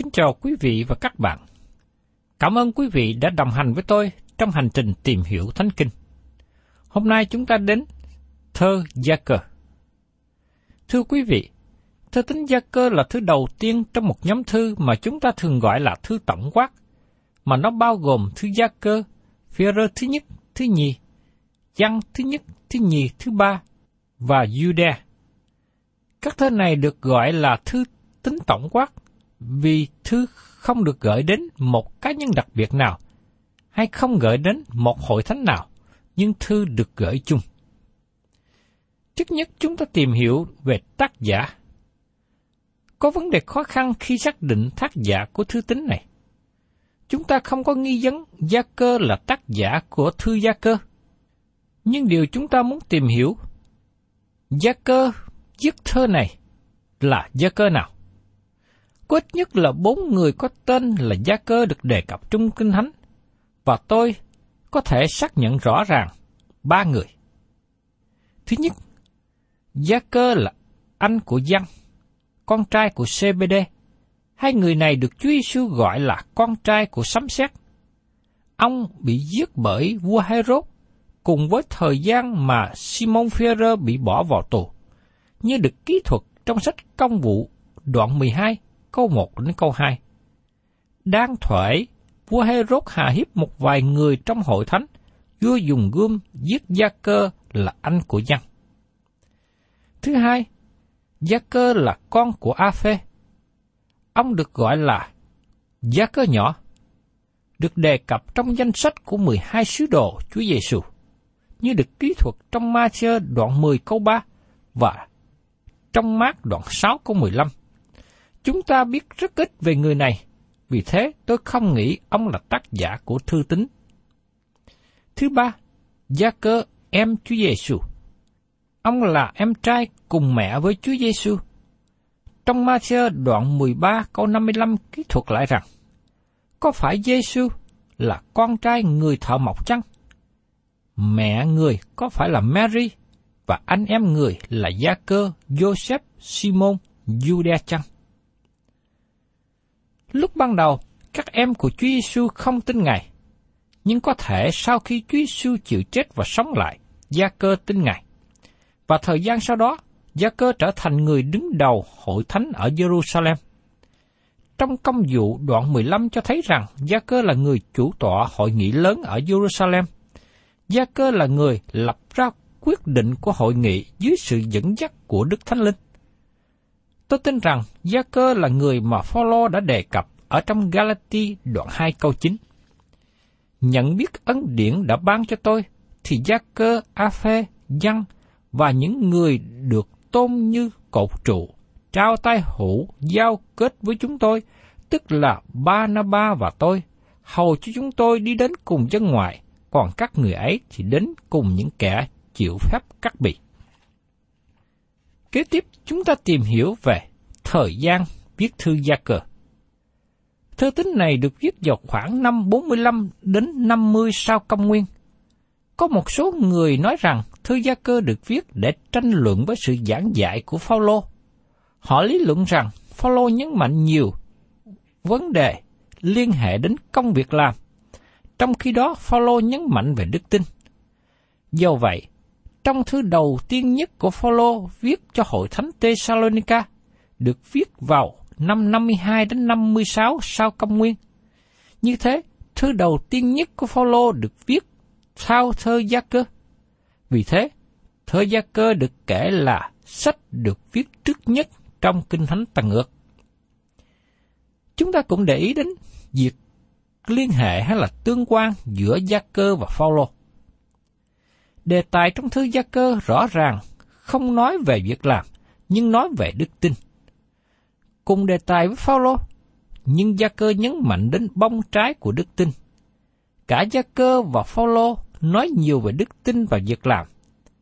Kính chào quý vị và các bạn. Cảm ơn quý vị đã đồng hành với tôi trong hành trình tìm hiểu Thánh Kinh. Hôm nay chúng ta đến thơ Gia Cơ. Thưa quý vị, thơ tính Gia Cơ là thứ đầu tiên trong một nhóm thư mà chúng ta thường gọi là thư tổng quát, mà nó bao gồm thư Gia Cơ, phía rơ thứ nhất, thứ nhì, văn thứ nhất, thứ nhì, thứ ba và Jude. Các thơ này được gọi là thư tính tổng quát vì thư không được gửi đến một cá nhân đặc biệt nào, hay không gửi đến một hội thánh nào, nhưng thư được gửi chung. Trước nhất chúng ta tìm hiểu về tác giả. Có vấn đề khó khăn khi xác định tác giả của thư tín này. Chúng ta không có nghi vấn Gia Cơ là tác giả của thư Gia Cơ. Nhưng điều chúng ta muốn tìm hiểu, Gia Cơ viết thơ này là Gia Cơ nào? Có ít nhất là bốn người có tên là Gia Cơ được đề cập trong Kinh Thánh, và tôi có thể xác nhận rõ ràng ba người. Thứ nhất, Gia Cơ là anh của Giăng, con trai của CBD. Hai người này được Chúa Giêsu gọi là con trai của sấm sét. Ông bị giết bởi vua Herod cùng với thời gian mà Simon Führer bị bỏ vào tù, như được kỹ thuật trong sách công vụ đoạn 12 câu 1 đến câu 2. Đang thuở, vua Herod hà hiếp một vài người trong hội thánh, vua dùng gươm giết Gia Cơ là anh của dân. Thứ hai, Gia Cơ là con của A Phê. Ông được gọi là Gia Cơ nhỏ, được đề cập trong danh sách của 12 sứ đồ Chúa Giêsu, như được kỹ thuật trong ma chơ đoạn 10 câu 3 và trong mát đoạn 6 câu 15. Chúng ta biết rất ít về người này, vì thế tôi không nghĩ ông là tác giả của thư tín. Thứ ba, Gia cơ em Chúa Giêsu. Ông là em trai cùng mẹ với Chúa Giêsu. Trong Ma-sơ đoạn 13 câu 55 kỹ thuật lại rằng, có phải Giêsu là con trai người thợ mộc chăng? Mẹ người có phải là Mary và anh em người là Gia cơ, Joseph, Simon, Judah chăng? Lúc ban đầu, các em của Chúa Giêsu không tin Ngài, nhưng có thể sau khi Chúa Giêsu chịu chết và sống lại, Gia cơ tin Ngài. Và thời gian sau đó, Gia cơ trở thành người đứng đầu hội thánh ở Jerusalem. trong công vụ đoạn 15 cho thấy rằng Gia Cơ là người chủ tọa hội nghị lớn ở Jerusalem. Gia Cơ là người lập ra quyết định của hội nghị dưới sự dẫn dắt của Đức Thánh Linh. Tôi tin rằng Gia Cơ là người mà Phaolô đã đề cập ở trong Galati đoạn 2 câu 9. Nhận biết ân điển đã ban cho tôi, thì Gia Cơ, A-phê, Giăng và những người được tôn như cột trụ, trao tay hữu giao kết với chúng tôi, tức là Ba Na Ba và tôi, hầu cho chúng tôi đi đến cùng dân ngoại, còn các người ấy thì đến cùng những kẻ chịu phép cắt bì. Kế tiếp, chúng ta tìm hiểu về thời gian viết thư gia cờ. Thư tín này được viết vào khoảng năm 45 đến 50 sau công nguyên. Có một số người nói rằng thư gia cơ được viết để tranh luận với sự giảng dạy của Phaolô. Họ lý luận rằng Phaolô nhấn mạnh nhiều vấn đề liên hệ đến công việc làm, trong khi đó Phaolô nhấn mạnh về đức tin. Do vậy, trong thư đầu tiên nhất của Phaolô viết cho hội thánh Thessalonica được viết vào năm 52 đến 56 sau công nguyên. Như thế, thư đầu tiên nhất của Phaolô được viết sau thơ Gia Cơ. Vì thế, thơ Gia Cơ được kể là sách được viết trước nhất trong Kinh Thánh Tầng ngược. Chúng ta cũng để ý đến việc liên hệ hay là tương quan giữa Gia Cơ và Phaolô. Đề tài trong thư Gia Cơ rõ ràng không nói về việc làm, nhưng nói về đức tin. Cùng đề tài với Phaolô, nhưng Gia Cơ nhấn mạnh đến bông trái của đức tin. Cả Gia Cơ và Phaolô nói nhiều về đức tin và việc làm.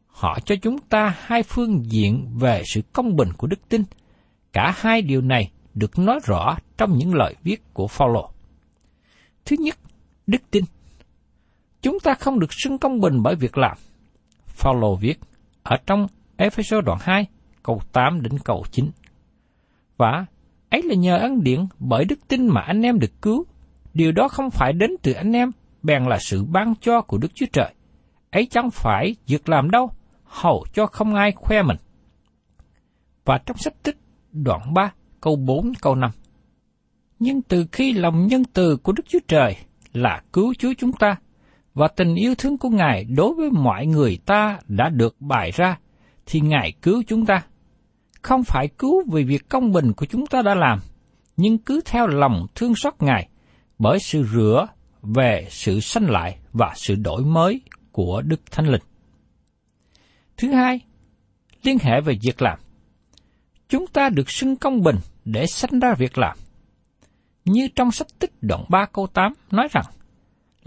Họ cho chúng ta hai phương diện về sự công bình của đức tin. Cả hai điều này được nói rõ trong những lời viết của Phaolô. Thứ nhất, đức tin. Chúng ta không được xưng công bình bởi việc làm. Phaolô viết ở trong Ephesos đoạn 2, câu 8 đến câu 9. Và ấy là nhờ ân điển bởi đức tin mà anh em được cứu. Điều đó không phải đến từ anh em, bèn là sự ban cho của Đức Chúa Trời. Ấy chẳng phải việc làm đâu, hầu cho không ai khoe mình. Và trong sách tích đoạn 3, câu 4, câu 5. Nhưng từ khi lòng nhân từ của Đức Chúa Trời là cứu Chúa chúng ta, và tình yêu thương của Ngài đối với mọi người ta đã được bày ra, thì Ngài cứu chúng ta. Không phải cứu vì việc công bình của chúng ta đã làm, nhưng cứ theo lòng thương xót Ngài, bởi sự rửa về sự sanh lại và sự đổi mới của Đức Thánh Linh. Thứ hai, liên hệ về việc làm. Chúng ta được xưng công bình để sanh ra việc làm. Như trong sách tích đoạn 3 câu 8 nói rằng,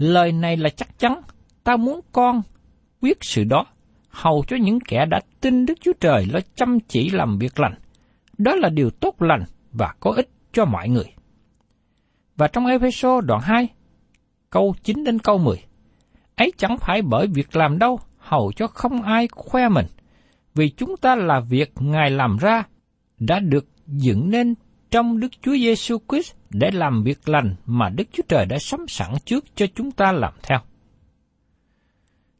lời này là chắc chắn, ta muốn con quyết sự đó, hầu cho những kẻ đã tin Đức Chúa Trời lo chăm chỉ làm việc lành. Đó là điều tốt lành và có ích cho mọi người. Và trong Ephesos đoạn 2, câu 9 đến câu 10, ấy chẳng phải bởi việc làm đâu, hầu cho không ai khoe mình, vì chúng ta là việc Ngài làm ra, đã được dựng nên trong Đức Chúa Giêsu Christ để làm việc lành mà Đức Chúa Trời đã sắm sẵn trước cho chúng ta làm theo.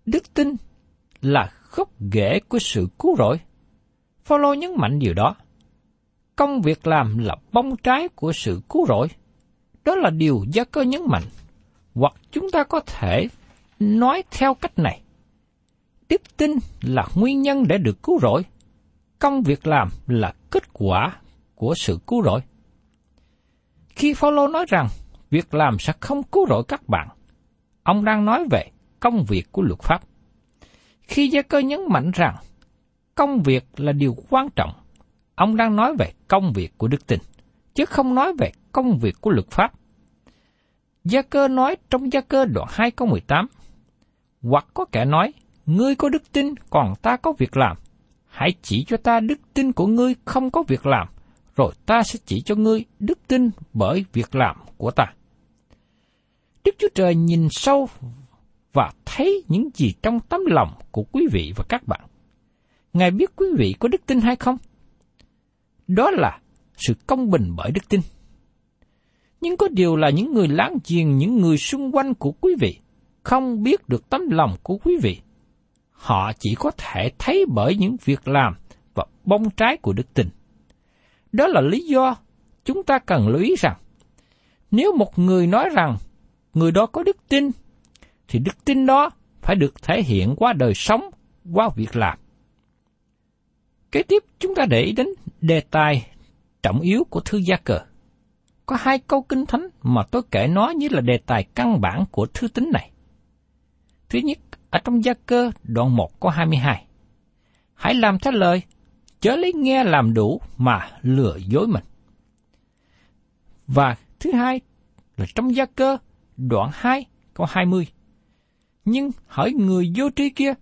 Đức tin là gốc rễ của sự cứu rỗi. Phaolô nhấn mạnh điều đó. Công việc làm là bông trái của sự cứu rỗi. Đó là điều gia cơ nhấn mạnh. Hoặc chúng ta có thể nói theo cách này. Đức tin là nguyên nhân để được cứu rỗi. Công việc làm là kết quả của sự cứu rỗi. Khi Phaolô nói rằng việc làm sẽ không cứu rỗi các bạn, ông đang nói về công việc của luật pháp. Khi gia cơ nhấn mạnh rằng công việc là điều quan trọng, ông đang nói về công việc của đức tin, chứ không nói về công việc của luật pháp. Gia cơ nói trong gia cơ đoạn 2 câu 18, hoặc có kẻ nói, ngươi có đức tin còn ta có việc làm, hãy chỉ cho ta đức tin của ngươi không có việc làm, rồi ta sẽ chỉ cho ngươi đức tin bởi việc làm của ta. Đức Chúa Trời nhìn sâu và thấy những gì trong tấm lòng của quý vị và các bạn. Ngài biết quý vị có đức tin hay không? Đó là sự công bình bởi đức tin. Nhưng có điều là những người láng giềng, những người xung quanh của quý vị không biết được tấm lòng của quý vị. Họ chỉ có thể thấy bởi những việc làm và bông trái của đức tin. Đó là lý do chúng ta cần lưu ý rằng, nếu một người nói rằng người đó có đức tin, thì đức tin đó phải được thể hiện qua đời sống, qua việc làm. Kế tiếp chúng ta để ý đến đề tài trọng yếu của thư gia cờ. Có hai câu kinh thánh mà tôi kể nó như là đề tài căn bản của thư tín này. Thứ nhất, ở trong gia cơ đoạn 1 có 22. Hãy làm theo lời, chớ lấy nghe làm đủ mà lừa dối mình. Và thứ hai là trong gia cơ đoạn 2 câu 20. Nhưng hỏi người vô tri kia,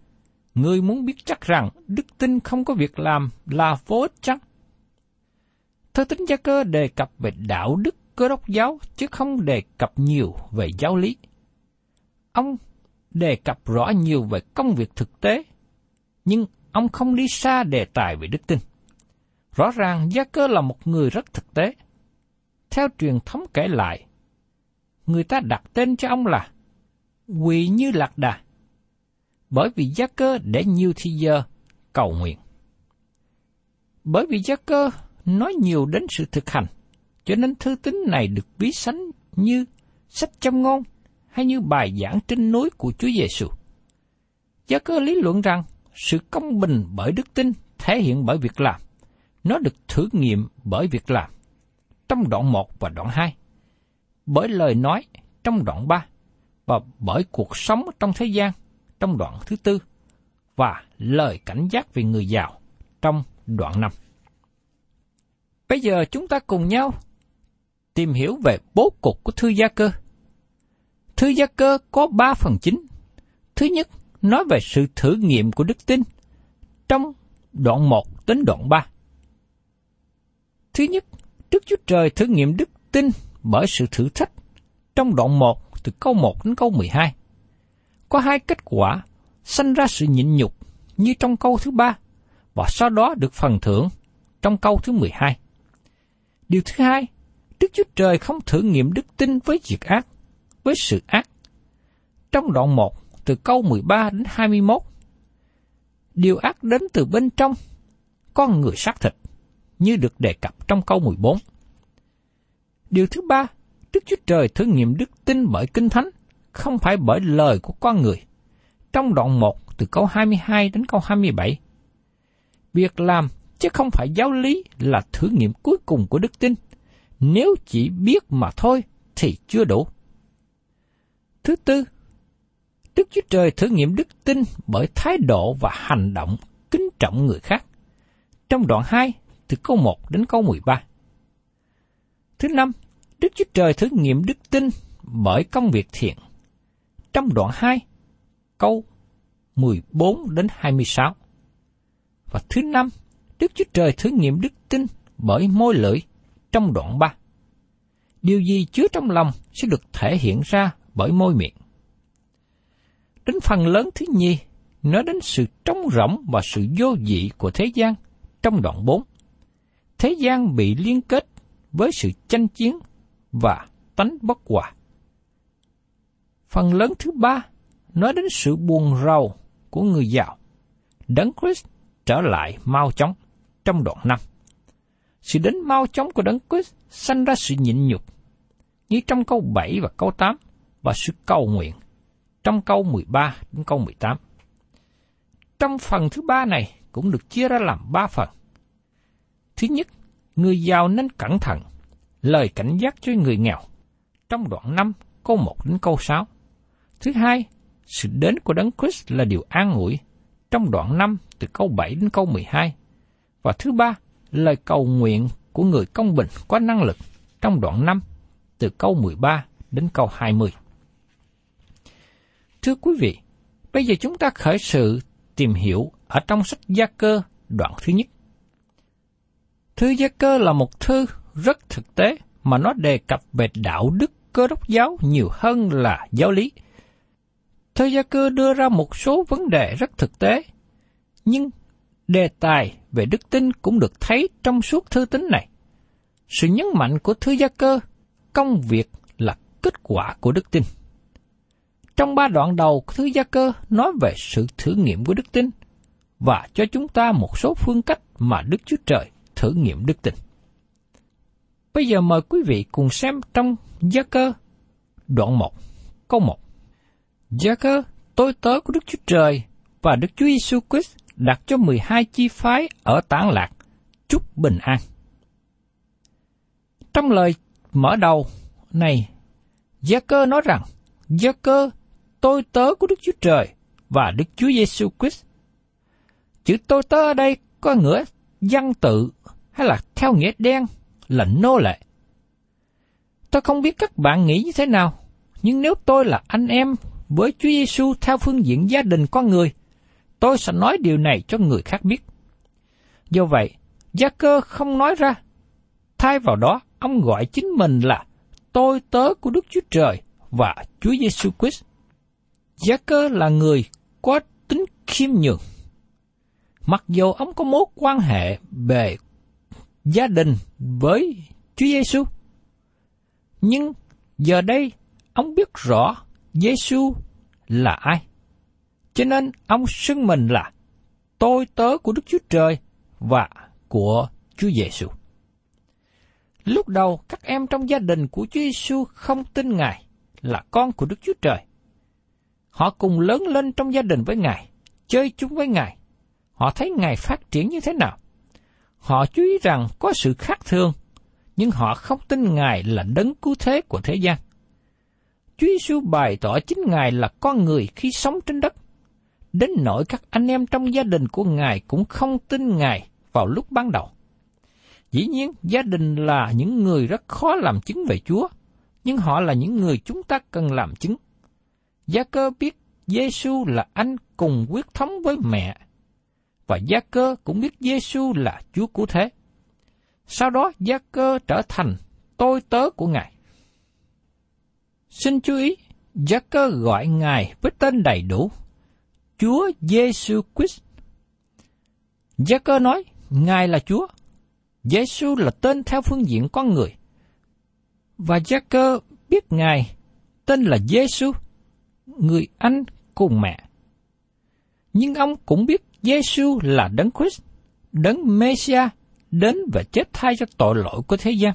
người muốn biết chắc rằng đức tin không có việc làm là vô ích chăng? Thơ tính gia cơ đề cập về đạo đức cơ đốc giáo chứ không đề cập nhiều về giáo lý. Ông đề cập rõ nhiều về công việc thực tế, nhưng ông không đi xa đề tài về đức tin. Rõ ràng Gia Cơ là một người rất thực tế. Theo truyền thống kể lại, người ta đặt tên cho ông là Quỳ Như Lạc Đà, bởi vì Gia Cơ để nhiều thi giờ cầu nguyện. Bởi vì Gia Cơ nói nhiều đến sự thực hành, cho nên thư tín này được ví sánh như sách châm ngôn hay như bài giảng trên núi của Chúa Giêsu. Gia cơ lý luận rằng sự công bình bởi đức tin thể hiện bởi việc làm. Nó được thử nghiệm bởi việc làm. Trong đoạn 1 và đoạn 2. Bởi lời nói trong đoạn 3. Và bởi cuộc sống trong thế gian trong đoạn thứ tư. Và lời cảnh giác về người giàu trong đoạn 5. Bây giờ chúng ta cùng nhau tìm hiểu về bố cục của thư gia cơ. Thư gia cơ có ba phần chính. Thứ nhất, nói về sự thử nghiệm của đức tin trong đoạn 1 đến đoạn 3. Thứ nhất, Đức Chúa Trời thử nghiệm đức tin bởi sự thử thách trong đoạn 1 từ câu 1 đến câu 12. Có hai kết quả sanh ra sự nhịn nhục như trong câu thứ ba và sau đó được phần thưởng trong câu thứ 12. Điều thứ hai, Đức Chúa Trời không thử nghiệm đức tin với việc ác, với sự ác. Trong đoạn 1, từ câu 13 đến 21, điều ác đến từ bên trong, con người xác thịt, như được đề cập trong câu 14. Điều thứ ba, Đức Chúa Trời thử nghiệm đức tin bởi Kinh Thánh, không phải bởi lời của con người. Trong đoạn 1, từ câu 22 đến câu 27, việc làm chứ không phải giáo lý là thử nghiệm cuối cùng của đức tin. Nếu chỉ biết mà thôi thì chưa đủ. Thứ tư, Đức Chúa Trời thử nghiệm đức tin bởi thái độ và hành động kính trọng người khác. Trong đoạn 2, từ câu 1 đến câu 13. Thứ năm, Đức Chúa Trời thử nghiệm đức tin bởi công việc thiện. Trong đoạn 2, câu 14 đến 26. Và thứ năm, Đức Chúa Trời thử nghiệm đức tin bởi môi lưỡi trong đoạn 3. Điều gì chứa trong lòng sẽ được thể hiện ra bởi môi miệng. Đến phần lớn thứ nhì, nói đến sự trống rỗng và sự vô dị của thế gian trong đoạn 4. Thế gian bị liên kết với sự tranh chiến và tánh bất hòa. Phần lớn thứ ba nói đến sự buồn rầu của người giàu. Đấng Christ trở lại mau chóng trong đoạn 5. Sự đến mau chóng của Đấng Christ sanh ra sự nhịn nhục, như trong câu 7 và câu 8, và sự cầu nguyện trong câu 13 đến câu 18. Trong phần thứ ba này cũng được chia ra làm ba phần. Thứ nhất, người giàu nên cẩn thận, lời cảnh giác cho người nghèo. Trong đoạn 5, câu 1 đến câu 6. Thứ hai, sự đến của Đấng Christ là điều an ủi. Trong đoạn 5, từ câu 7 đến câu 12. Và thứ ba, lời cầu nguyện của người công bình có năng lực. Trong đoạn 5, từ câu 13 đến câu 20. Thưa quý vị, bây giờ chúng ta khởi sự tìm hiểu ở trong sách Gia Cơ đoạn thứ nhất. Thư Gia Cơ là một thư rất thực tế mà nó đề cập về đạo đức cơ đốc giáo nhiều hơn là giáo lý. Thư Gia Cơ đưa ra một số vấn đề rất thực tế, nhưng đề tài về đức tin cũng được thấy trong suốt thư tín này. Sự nhấn mạnh của Thư Gia Cơ, công việc là kết quả của đức tin. Trong ba đoạn đầu, Thứ Gia Cơ nói về sự thử nghiệm của đức tin và cho chúng ta một số phương cách mà Đức Chúa Trời thử nghiệm đức tin. Bây giờ mời quý vị cùng xem trong Gia cơ đoạn 1, câu 1. Gia cơ, tôi tớ của Đức Chúa Trời và Đức Chúa Giêsu Christ đặt cho 12 chi phái ở tản lạc, chúc bình an. Trong lời mở đầu này, Gia cơ nói rằng, Gia cơ, tôi tớ của Đức Chúa Trời và Đức Chúa Giêsu Christ. Chữ tôi tớ ở đây có nghĩa dân tự hay là theo nghĩa đen là nô lệ. Tôi không biết các bạn nghĩ như thế nào, nhưng nếu tôi là anh em với Chúa Giêsu theo phương diện gia đình con người, tôi sẽ nói điều này cho người khác biết. Do vậy, Gia cơ không nói ra. Thay vào đó, ông gọi chính mình là tôi tớ của Đức Chúa Trời và Chúa Giêsu Christ. Giác cơ là người có tính khiêm nhường. Mặc dù ông có mối quan hệ về gia đình với Chúa Giêsu, nhưng giờ đây ông biết rõ Giêsu là ai. Cho nên ông xưng mình là tôi tớ của Đức Chúa Trời và của Chúa Giêsu. Lúc đầu các em trong gia đình của Chúa Giêsu không tin Ngài là con của Đức Chúa Trời. Họ cùng lớn lên trong gia đình với Ngài, chơi chung với Ngài. Họ thấy Ngài phát triển như thế nào. Họ chú ý rằng có sự khác thường, nhưng họ không tin Ngài là đấng cứu thế của thế gian. Chúa Giêsu bày tỏ chính Ngài là con người khi sống trên đất. Đến nỗi các anh em trong gia đình của Ngài cũng không tin Ngài vào lúc ban đầu. Dĩ nhiên, gia đình là những người rất khó làm chứng về Chúa, nhưng họ là những người chúng ta cần làm chứng. Gia cơ biết Giêsu là anh cùng quyết thống với mẹ, và Gia cơ cũng biết Giêsu là Chúa cứu thế. Sau đó Gia cơ trở thành tôi tớ của Ngài. Xin chú ý, Gia cơ gọi Ngài với tên đầy đủ, Chúa Giêsu Christ. Gia cơ nói, Ngài là Chúa. Giêsu là tên theo phương diện con người. Và Gia cơ biết Ngài tên là Giêsu, người anh cùng mẹ. Nhưng ông cũng biết Giêsu là đấng Christ, đấng Messiah đến và chết thay cho tội lỗi của thế gian.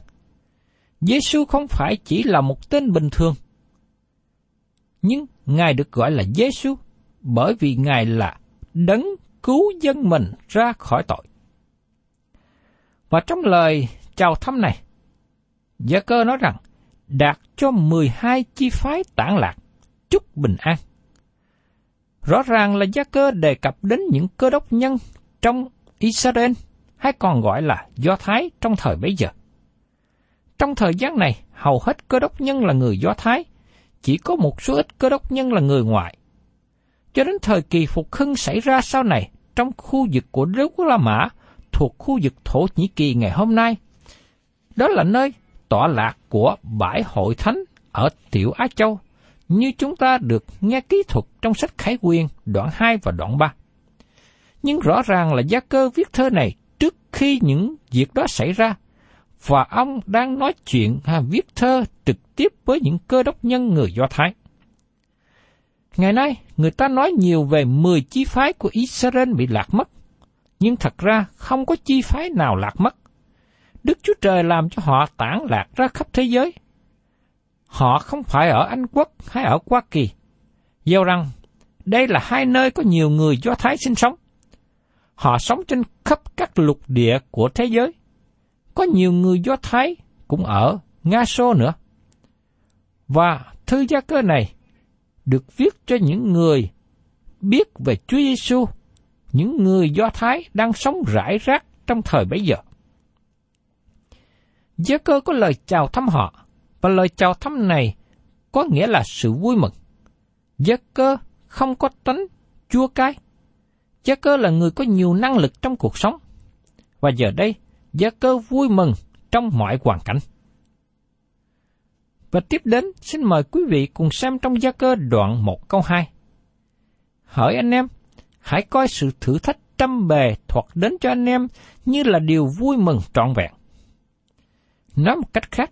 Giêsu không phải chỉ là một tên bình thường, nhưng Ngài được gọi là Giêsu bởi vì Ngài là đấng cứu dân mình ra khỏi tội. Và trong lời chào thăm này, Gia cơ nói rằng, đạt cho 12 chi phái tản lạc, chúc bình an. Rõ ràng là Gia cơ đề cập đến những cơ đốc nhân trong Israel, hay còn gọi là Do Thái trong thời bấy giờ. Trong thời gian này, hầu hết cơ đốc nhân là người Do Thái, chỉ có một số ít cơ đốc nhân là người ngoại. Cho đến thời kỳ phục hưng xảy ra sau này, trong khu vực của đế Quốc La Mã thuộc khu vực Thổ Nhĩ Kỳ ngày hôm nay. Đó là nơi tọa lạc của bãi hội thánh ở Tiểu Á Châu, như chúng ta được nghe kỹ thuật trong sách Khải Quyền đoạn 2 và đoạn 3. Nhưng rõ ràng là gia cơ viết thơ này trước khi những việc đó xảy ra, và ông đang nói chuyện ha, viết thơ trực tiếp với những cơ đốc nhân người Do Thái. Ngày nay, người ta nói nhiều về 10 chi phái của Israel bị lạc mất, nhưng thật ra không có chi phái nào lạc mất. Đức Chúa Trời làm cho họ tản lạc ra khắp thế giới. Họ không phải ở Anh Quốc hay ở Hoa Kỳ. Do rằng, đây là hai nơi có nhiều người Do Thái sinh sống. Họ sống trên khắp các lục địa của thế giới. Có nhiều người Do Thái cũng ở Nga Xô nữa. Và thư gia cơ này được viết cho những người biết về Chúa Giêsu, những người Do Thái đang sống rải rác trong thời bấy giờ. Gia cơ có lời chào thăm họ, và lời chào thăm này có nghĩa là sự vui mừng. Gia cơ không có tánh chua cay. Gia cơ là người có nhiều năng lực trong cuộc sống. Và giờ đây, Gia cơ vui mừng trong mọi hoàn cảnh. Và tiếp đến, xin mời quý vị cùng xem trong gia cơ đoạn 1 câu 2. Hỡi anh em, hãy coi sự thử thách trăm bề thuật đến cho anh em như là điều vui mừng trọn vẹn. Nói một cách khác,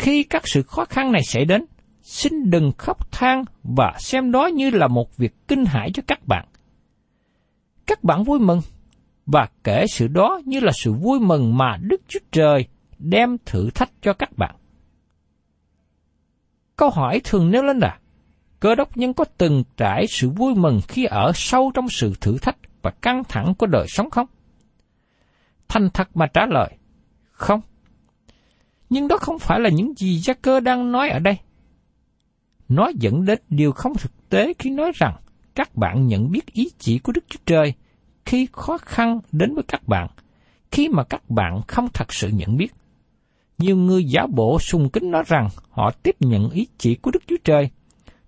khi các sự khó khăn này xảy đến, xin đừng khóc than và xem đó như là một việc kinh hãi cho các bạn. Các bạn vui mừng và kể sự đó như là sự vui mừng mà Đức Chúa Trời đem thử thách cho các bạn. Câu hỏi thường nêu lên là, cơ đốc nhân có từng trải sự vui mừng khi ở sâu trong sự thử thách và căng thẳng của đời sống không? Thành thật mà trả lời, không. Nhưng đó không phải là những gì gia cơ đang nói ở đây. Nó dẫn đến điều không thực tế khi nói rằng các bạn nhận biết ý chỉ của Đức Chúa Trời khi khó khăn đến với các bạn, khi mà các bạn không thật sự nhận biết. Nhiều người giả bộ sùng kính nói rằng họ tiếp nhận ý chỉ của Đức Chúa Trời,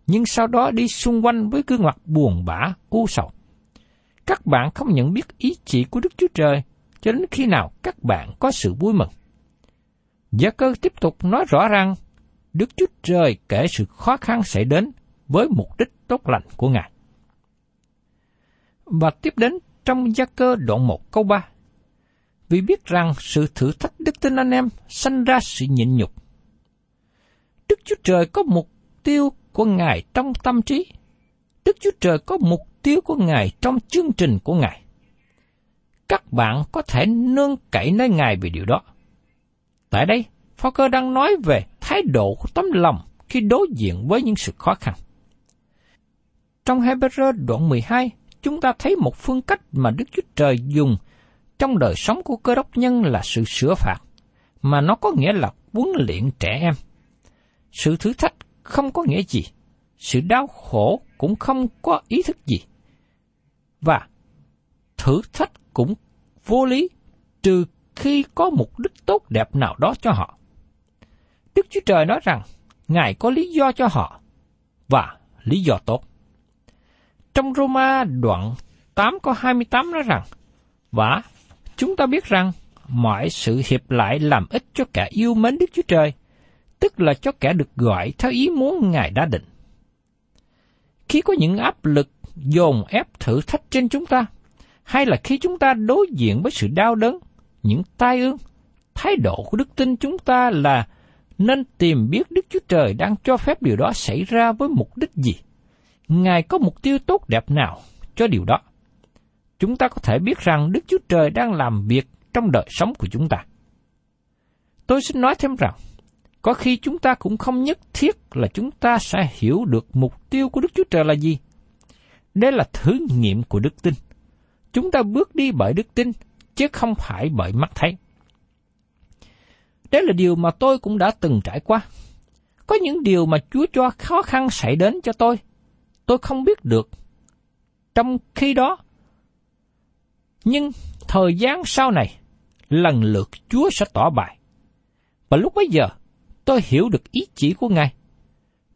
nhưng sau đó đi xung quanh với gương mặt buồn bã, u sầu. Các bạn không nhận biết ý chỉ của Đức Chúa Trời cho đến khi nào các bạn có sự vui mừng. Gia cơ tiếp tục nói rõ rằng, Đức Chúa Trời kể sự khó khăn sẽ đến với mục đích tốt lành của Ngài. Và tiếp đến, trong gia cơ đoạn 1 câu 3. Vì biết rằng sự thử thách đức tin anh em sanh ra sự nhịn nhục. Đức Chúa Trời có mục tiêu của Ngài trong tâm trí. Đức Chúa Trời có mục tiêu của Ngài trong chương trình của Ngài. Các bạn có thể nương cậy nơi Ngài về điều đó. Tại đây, Parker đang nói về thái độ của tấm lòng khi đối diện với những sự khó khăn. Trong Hebrew đoạn 12, chúng ta thấy một phương cách mà Đức Chúa Trời dùng trong đời sống của cơ đốc nhân là sự sửa phạt, mà nó có nghĩa là huấn luyện trẻ em. Sự thử thách không có nghĩa gì, sự đau khổ cũng không có ý thức gì. Và thử thách cũng vô lý trừ khi có mục đích tốt đẹp nào đó cho họ. Đức Chúa Trời nói rằng Ngài có lý do cho họ và lý do tốt. Trong Roma đoạn 8 có 28 nói rằng Và chúng ta biết rằng mọi sự hiệp lại làm ích cho kẻ yêu mến Đức Chúa Trời, tức là cho kẻ được gọi theo ý muốn Ngài đã định. Khi có những áp lực dồn ép thử thách trên chúng ta, hay là khi chúng ta đối diện với sự đau đớn, những tai ương, thái độ của đức tin chúng ta là nên tìm biết Đức Chúa Trời đang cho phép điều đó xảy ra với mục đích gì. Ngài có mục tiêu tốt đẹp nào cho điều đó. Chúng ta có thể biết rằng Đức Chúa Trời đang làm việc trong đời sống của chúng ta. Tôi xin nói thêm rằng, có khi chúng ta cũng không nhất thiết là chúng ta sẽ hiểu được mục tiêu của Đức Chúa Trời là gì. Đây là thử nghiệm của đức tin. Chúng ta bước đi bởi đức tin, chứ không phải bởi mắt thấy. Đấy là điều mà tôi cũng đã từng trải qua. Có những điều mà Chúa cho khó khăn xảy đến cho tôi, tôi không biết được. Trong khi đó, nhưng thời gian sau này, lần lượt Chúa sẽ tỏ bài. Và lúc bấy giờ, tôi hiểu được ý chỉ của Ngài.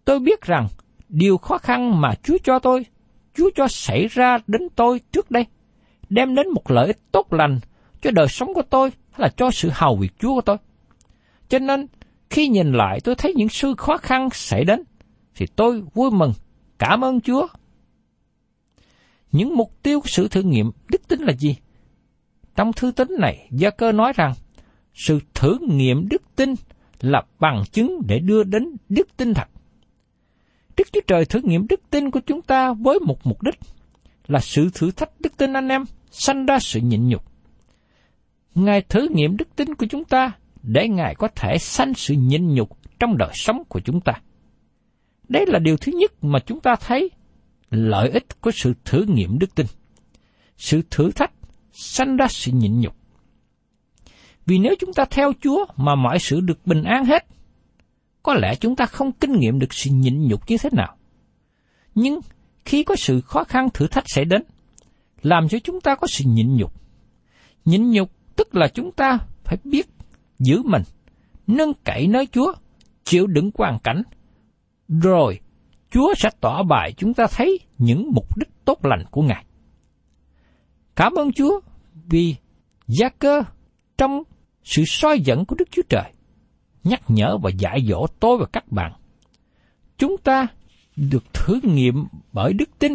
Tôi biết rằng điều khó khăn mà Chúa cho tôi, Chúa cho xảy ra đến tôi trước đây, đem đến một lợi ích tốt lành cho đời sống của tôi hay là cho sự hầu việc Chúa của tôi. Cho nên, khi nhìn lại tôi thấy những sự khó khăn xảy đến, thì tôi vui mừng, cảm ơn Chúa. Những mục tiêu của sự thử nghiệm đức tin là gì? Trong thư tín này, Gia cơ nói rằng, sự thử nghiệm đức tin là bằng chứng để đưa đến đức tin thật. Đức Chúa Trời thử nghiệm đức tin của chúng ta với một mục đích là sự thử thách đức tin anh em, sanh ra sự nhịn nhục. Ngài thử nghiệm đức tin của chúng ta để Ngài có thể sanh sự nhịn nhục trong đời sống của chúng ta. Đấy là điều thứ nhất mà chúng ta thấy lợi ích của sự thử nghiệm đức tin. Sự thử thách sanh ra sự nhịn nhục. Vì nếu chúng ta theo Chúa mà mọi sự được bình an hết, có lẽ chúng ta không kinh nghiệm được sự nhịn nhục như thế nào. Nhưng khi có sự khó khăn thử thách sẽ đến, làm cho chúng ta có sự nhịn nhục. Nhịn nhục tức là chúng ta phải biết giữ mình, nâng cậy nơi Chúa, chịu đựng hoàn cảnh. Rồi, Chúa sẽ tỏ bài chúng ta thấy những mục đích tốt lành của Ngài. Cảm ơn Chúa vì gia cơ trong sự soi dẫn của Đức Chúa Trời, nhắc nhở và dạy dỗ tôi và các bạn. Chúng ta được thử nghiệm bởi đức tin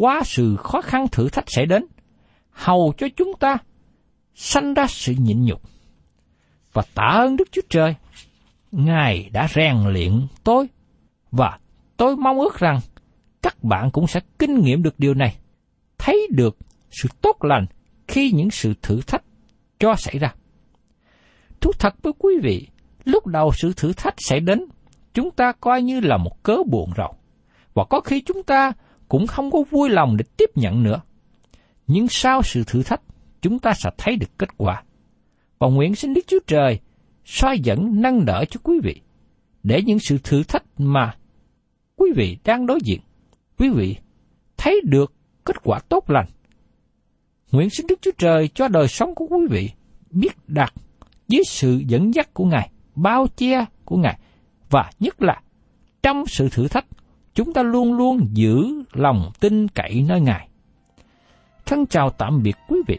qua sự khó khăn thử thách sẽ đến, hầu cho chúng ta sanh ra sự nhịn nhục và tạ ơn Đức Chúa Trời. Ngài đã rèn luyện tôi và tôi mong ước rằng các bạn cũng sẽ kinh nghiệm được điều này, thấy được sự tốt lành khi những sự thử thách cho xảy ra. Thú thật với quý vị, lúc đầu sự thử thách sẽ đến, chúng ta coi như là một cớ buồn rầu. Và có khi chúng ta cũng không có vui lòng để tiếp nhận nữa. Nhưng sau sự thử thách, chúng ta sẽ thấy được kết quả. Và nguyện xin Đức Chúa Trời soi dẫn nâng đỡ cho quý vị, để những sự thử thách mà quý vị đang đối diện, quý vị thấy được kết quả tốt lành. Nguyện xin Đức Chúa Trời cho đời sống của quý vị biết đặt dưới sự dẫn dắt của Ngài, bao che của Ngài, và nhất là trong sự thử thách, chúng ta luôn luôn giữ lòng tin cậy nơi Ngài. Thân chào tạm biệt quý vị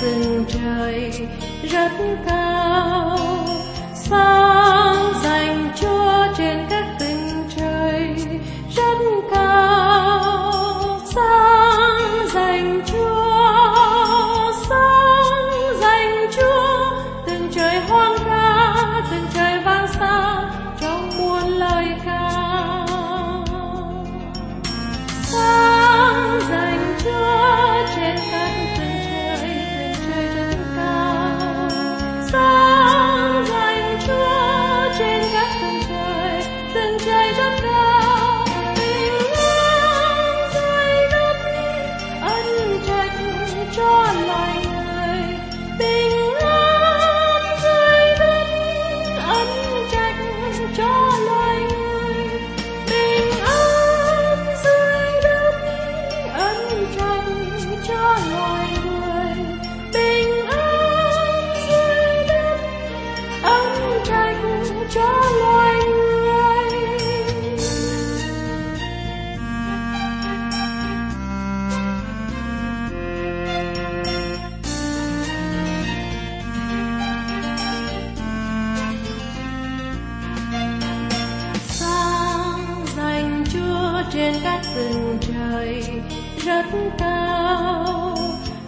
Trên trời rất cao sáng dành chúa trên các tầng trời rất cao sáng trên các tầng trời rất cao.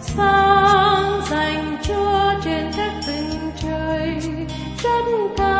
Sáng dành chúa trên các tầng trời rất cao.